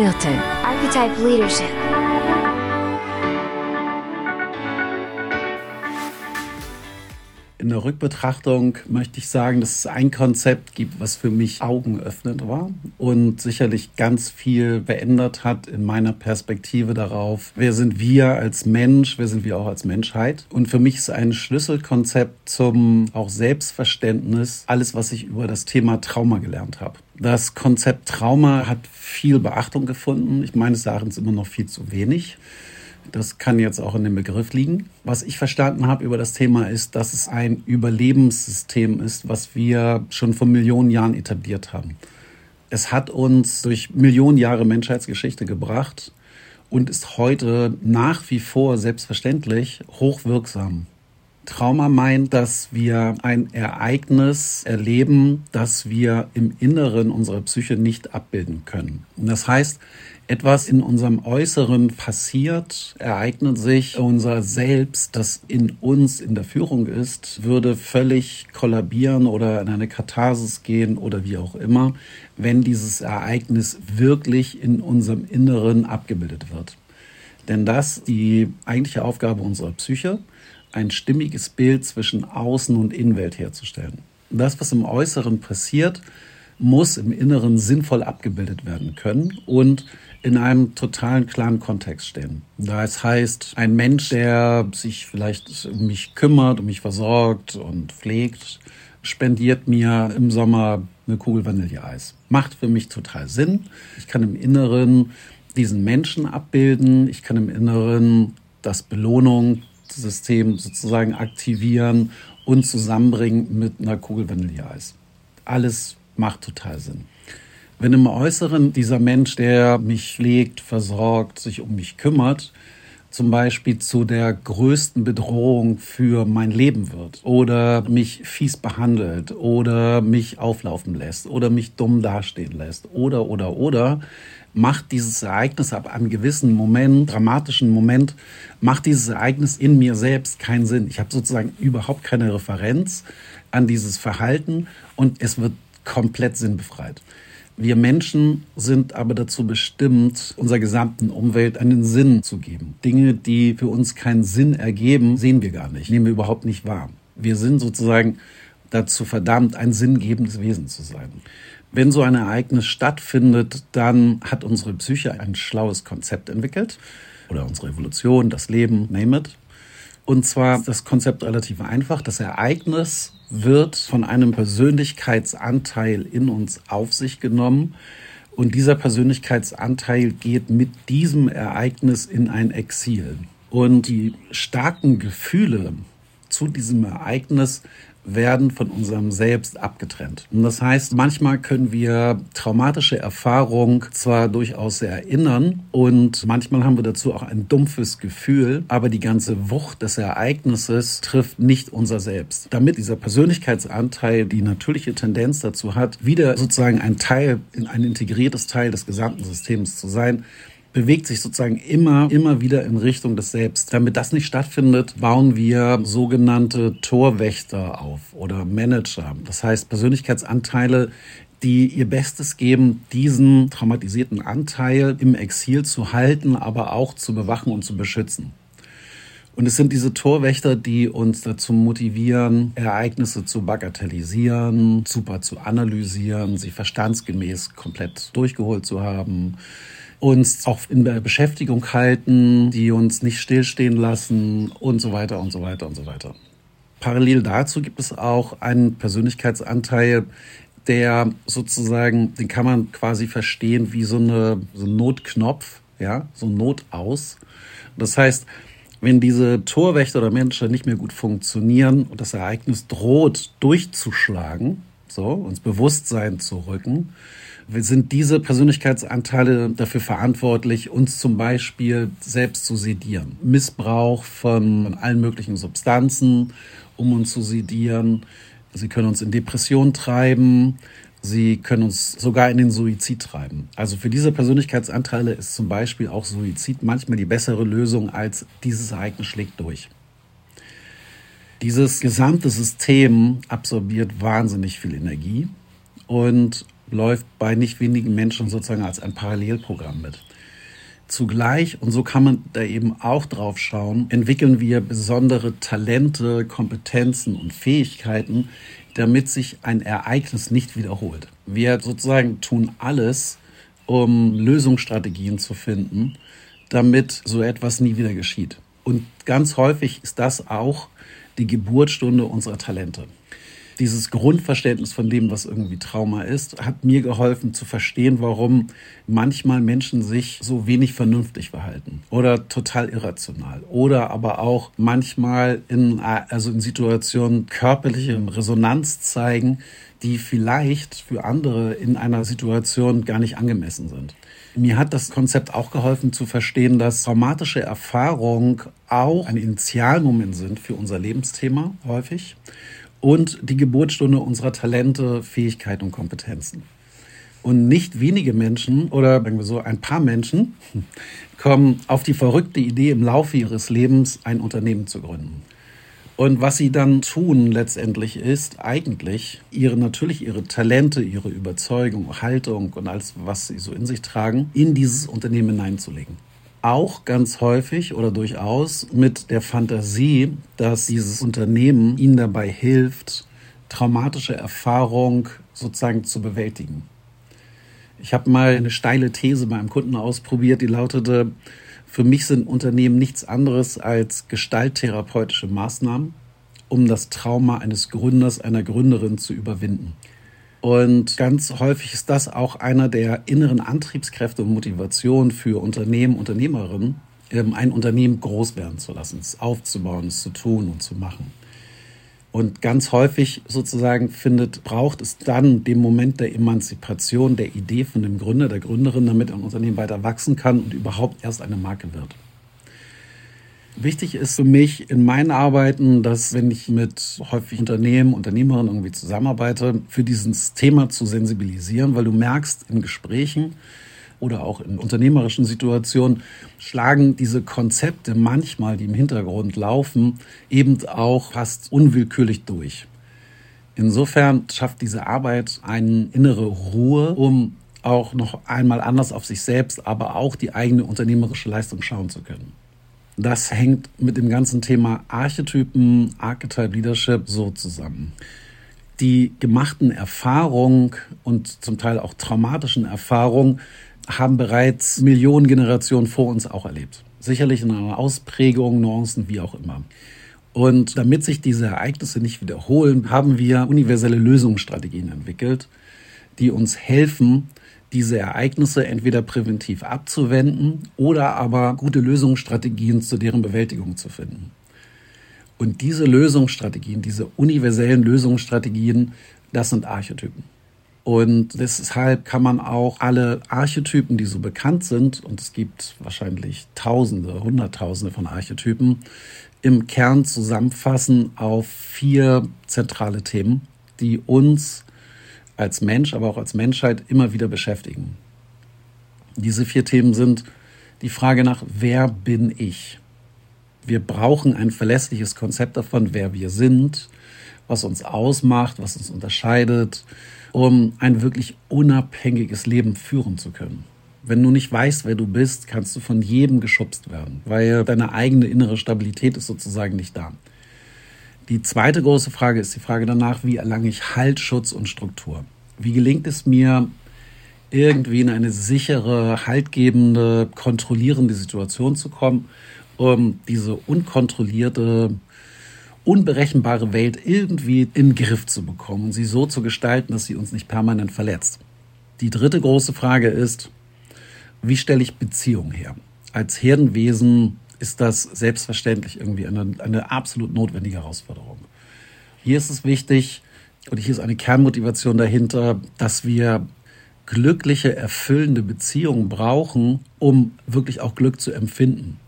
Birte. Archetype Leadership. In der Rückbetrachtung möchte ich sagen, dass es ein Konzept gibt, was für mich Augen öffnet war und sicherlich ganz viel verändert hat in meiner Perspektive darauf, wer sind wir als Mensch, wer sind wir auch als Menschheit. Und für mich ist ein Schlüsselkonzept zum auch Selbstverständnis alles, was ich über das Thema Trauma gelernt habe. Das Konzept Trauma hat viel Beachtung gefunden. Ich meines Erachtens immer noch viel zu wenig. Das kann jetzt auch in dem Begriff liegen. Was ich verstanden habe über das Thema ist, dass es ein Überlebenssystem ist, was wir schon vor Millionen Jahren etabliert haben. Es hat uns durch Millionen Jahre Menschheitsgeschichte gebracht und ist heute nach wie vor selbstverständlich hochwirksam. Trauma meint, dass wir ein Ereignis erleben, das wir im Inneren unserer Psyche nicht abbilden können. das heißt, etwas in unserem Äußeren passiert, ereignet sich, unser Selbst, das in uns in der Führung ist, würde völlig kollabieren oder in eine Katharsis gehen oder wie auch immer, wenn dieses Ereignis wirklich in unserem Inneren abgebildet wird. Denn das die eigentliche Aufgabe unserer Psyche, ein stimmiges Bild zwischen Außen- und Innenwelt herzustellen. Das, was im Äußeren passiert, muss im Inneren sinnvoll abgebildet werden können und in einem totalen klaren Kontext stehen. Das heißt, ein Mensch, der sich vielleicht um mich kümmert, um mich versorgt und pflegt, spendiert mir im Sommer eine Kugel Vanilleeis. Macht für mich total Sinn. Ich kann im Inneren diesen Menschen abbilden. Ich kann im Inneren das Belohnungssystem sozusagen aktivieren und zusammenbringen mit einer Kugel Vanilleeis. Alles macht total Sinn. Wenn im Äußeren dieser Mensch, der mich pflegt, versorgt, sich um mich kümmert, zum Beispiel zu der größten Bedrohung für mein Leben wird oder mich fies behandelt oder mich auflaufen lässt oder mich dumm dastehen lässt oder oder oder macht dieses Ereignis ab einem gewissen Moment, dramatischen Moment, macht dieses Ereignis in mir selbst keinen Sinn. Ich habe sozusagen überhaupt keine Referenz an dieses Verhalten und es wird komplett sinnbefreit. Wir Menschen sind aber dazu bestimmt, unserer gesamten Umwelt einen Sinn zu geben. Dinge, die für uns keinen Sinn ergeben, sehen wir gar nicht, nehmen wir überhaupt nicht wahr. Wir sind sozusagen dazu verdammt, ein sinngebendes Wesen zu sein. Wenn so ein Ereignis stattfindet, dann hat unsere Psyche ein schlaues Konzept entwickelt oder unsere Evolution, das Leben, name it. Und zwar das Konzept relativ einfach. Das Ereignis wird von einem Persönlichkeitsanteil in uns auf sich genommen. Und dieser Persönlichkeitsanteil geht mit diesem Ereignis in ein Exil. Und die starken Gefühle zu diesem Ereignis werden von unserem Selbst abgetrennt. Und das heißt, manchmal können wir traumatische Erfahrungen zwar durchaus erinnern und manchmal haben wir dazu auch ein dumpfes Gefühl, aber die ganze Wucht des Ereignisses trifft nicht unser Selbst. Damit dieser Persönlichkeitsanteil die natürliche Tendenz dazu hat, wieder sozusagen ein Teil, ein integriertes Teil des gesamten Systems zu sein, bewegt sich sozusagen immer, immer wieder in Richtung des Selbst. Damit das nicht stattfindet, bauen wir sogenannte Torwächter auf oder Manager. Das heißt Persönlichkeitsanteile, die ihr Bestes geben, diesen traumatisierten Anteil im Exil zu halten, aber auch zu bewachen und zu beschützen. Und es sind diese Torwächter, die uns dazu motivieren, Ereignisse zu bagatellisieren, super zu analysieren, sie verstandsgemäß komplett durchgeholt zu haben, uns auch in der Beschäftigung halten, die uns nicht stillstehen lassen und so weiter und so weiter und so weiter. Parallel dazu gibt es auch einen Persönlichkeitsanteil, der sozusagen, den kann man quasi verstehen wie so, eine, so ein Notknopf, ja, so ein Notaus. Das heißt, wenn diese Torwächter oder Menschen nicht mehr gut funktionieren und das Ereignis droht durchzuschlagen, so, ins Bewusstsein zu rücken, sind diese Persönlichkeitsanteile dafür verantwortlich, uns zum Beispiel selbst zu sedieren. Missbrauch von allen möglichen Substanzen, um uns zu sedieren. Sie können uns in Depression treiben. Sie können uns sogar in den Suizid treiben. Also für diese Persönlichkeitsanteile ist zum Beispiel auch Suizid manchmal die bessere Lösung als dieses Ereignis schlägt durch. Dieses gesamte System absorbiert wahnsinnig viel Energie und läuft bei nicht wenigen Menschen sozusagen als ein Parallelprogramm mit. Zugleich, und so kann man da eben auch drauf schauen, entwickeln wir besondere Talente, Kompetenzen und Fähigkeiten, damit sich ein Ereignis nicht wiederholt. Wir sozusagen tun alles, um Lösungsstrategien zu finden, damit so etwas nie wieder geschieht. Und ganz häufig ist das auch die Geburtsstunde unserer Talente dieses Grundverständnis von dem, was irgendwie Trauma ist, hat mir geholfen zu verstehen, warum manchmal Menschen sich so wenig vernünftig verhalten oder total irrational oder aber auch manchmal in, also in Situationen körperliche Resonanz zeigen, die vielleicht für andere in einer Situation gar nicht angemessen sind. Mir hat das Konzept auch geholfen zu verstehen, dass traumatische Erfahrungen auch ein Initialmoment sind für unser Lebensthema häufig und die Geburtsstunde unserer Talente, Fähigkeiten und Kompetenzen. Und nicht wenige Menschen oder sagen wir so ein paar Menschen kommen auf die verrückte Idee, im Laufe ihres Lebens ein Unternehmen zu gründen. Und was sie dann tun letztendlich ist eigentlich ihre natürlich ihre Talente, ihre Überzeugung, Haltung und alles, was sie so in sich tragen, in dieses Unternehmen hineinzulegen auch ganz häufig oder durchaus mit der Fantasie, dass dieses Unternehmen ihnen dabei hilft, traumatische Erfahrung sozusagen zu bewältigen. Ich habe mal eine steile These bei einem Kunden ausprobiert, die lautete, für mich sind Unternehmen nichts anderes als gestalttherapeutische Maßnahmen, um das Trauma eines Gründers, einer Gründerin zu überwinden. Und ganz häufig ist das auch einer der inneren Antriebskräfte und Motivation für Unternehmen, Unternehmerinnen, ähm, ein Unternehmen groß werden zu lassen, es aufzubauen, es zu tun und zu machen. Und ganz häufig sozusagen findet, braucht es dann den Moment der Emanzipation der Idee von dem Gründer, der Gründerin, damit ein Unternehmen weiter wachsen kann und überhaupt erst eine Marke wird. Wichtig ist für mich in meinen Arbeiten, dass wenn ich mit häufig Unternehmen, Unternehmerinnen irgendwie zusammenarbeite, für dieses Thema zu sensibilisieren, weil du merkst in Gesprächen oder auch in unternehmerischen Situationen schlagen diese Konzepte manchmal, die im Hintergrund laufen, eben auch fast unwillkürlich durch. Insofern schafft diese Arbeit eine innere Ruhe, um auch noch einmal anders auf sich selbst, aber auch die eigene unternehmerische Leistung schauen zu können. Das hängt mit dem ganzen Thema Archetypen, Archetype Leadership so zusammen. Die gemachten Erfahrungen und zum Teil auch traumatischen Erfahrungen haben bereits Millionen Generationen vor uns auch erlebt. Sicherlich in einer Ausprägung, Nuancen, wie auch immer. Und damit sich diese Ereignisse nicht wiederholen, haben wir universelle Lösungsstrategien entwickelt, die uns helfen, diese Ereignisse entweder präventiv abzuwenden oder aber gute Lösungsstrategien zu deren Bewältigung zu finden. Und diese Lösungsstrategien, diese universellen Lösungsstrategien, das sind Archetypen. Und deshalb kann man auch alle Archetypen, die so bekannt sind, und es gibt wahrscheinlich Tausende, Hunderttausende von Archetypen, im Kern zusammenfassen auf vier zentrale Themen, die uns als Mensch, aber auch als Menschheit immer wieder beschäftigen. Diese vier Themen sind die Frage nach, wer bin ich? Wir brauchen ein verlässliches Konzept davon, wer wir sind, was uns ausmacht, was uns unterscheidet, um ein wirklich unabhängiges Leben führen zu können. Wenn du nicht weißt, wer du bist, kannst du von jedem geschubst werden, weil deine eigene innere Stabilität ist sozusagen nicht da. Die zweite große Frage ist die Frage danach, wie erlange ich Halt, Schutz und Struktur? Wie gelingt es mir, irgendwie in eine sichere, haltgebende, kontrollierende Situation zu kommen, um diese unkontrollierte, unberechenbare Welt irgendwie in den Griff zu bekommen und sie so zu gestalten, dass sie uns nicht permanent verletzt. Die dritte große Frage ist, wie stelle ich Beziehungen her? Als Herdenwesen ist das selbstverständlich irgendwie eine, eine absolut notwendige Herausforderung. Hier ist es wichtig, und hier ist eine Kernmotivation dahinter, dass wir glückliche, erfüllende Beziehungen brauchen, um wirklich auch Glück zu empfinden.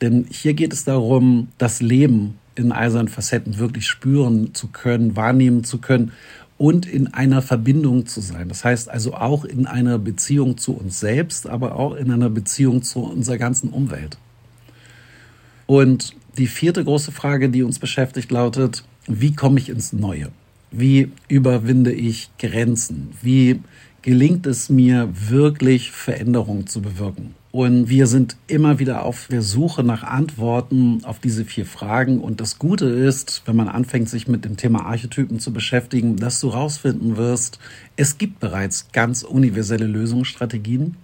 Denn hier geht es darum, das Leben in all seinen Facetten wirklich spüren zu können, wahrnehmen zu können und in einer Verbindung zu sein. Das heißt also auch in einer Beziehung zu uns selbst, aber auch in einer Beziehung zu unserer ganzen Umwelt. Und die vierte große Frage, die uns beschäftigt, lautet, wie komme ich ins Neue? Wie überwinde ich Grenzen? Wie gelingt es mir wirklich Veränderung zu bewirken? Und wir sind immer wieder auf der Suche nach Antworten auf diese vier Fragen. Und das Gute ist, wenn man anfängt, sich mit dem Thema Archetypen zu beschäftigen, dass du rausfinden wirst, es gibt bereits ganz universelle Lösungsstrategien.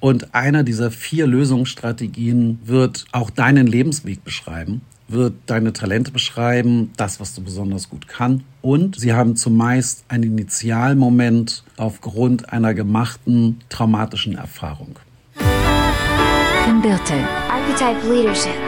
Und einer dieser vier Lösungsstrategien wird auch deinen Lebensweg beschreiben, wird deine Talente beschreiben, das, was du besonders gut kann. Und sie haben zumeist einen Initialmoment aufgrund einer gemachten traumatischen Erfahrung. Birte, Archetype Leadership.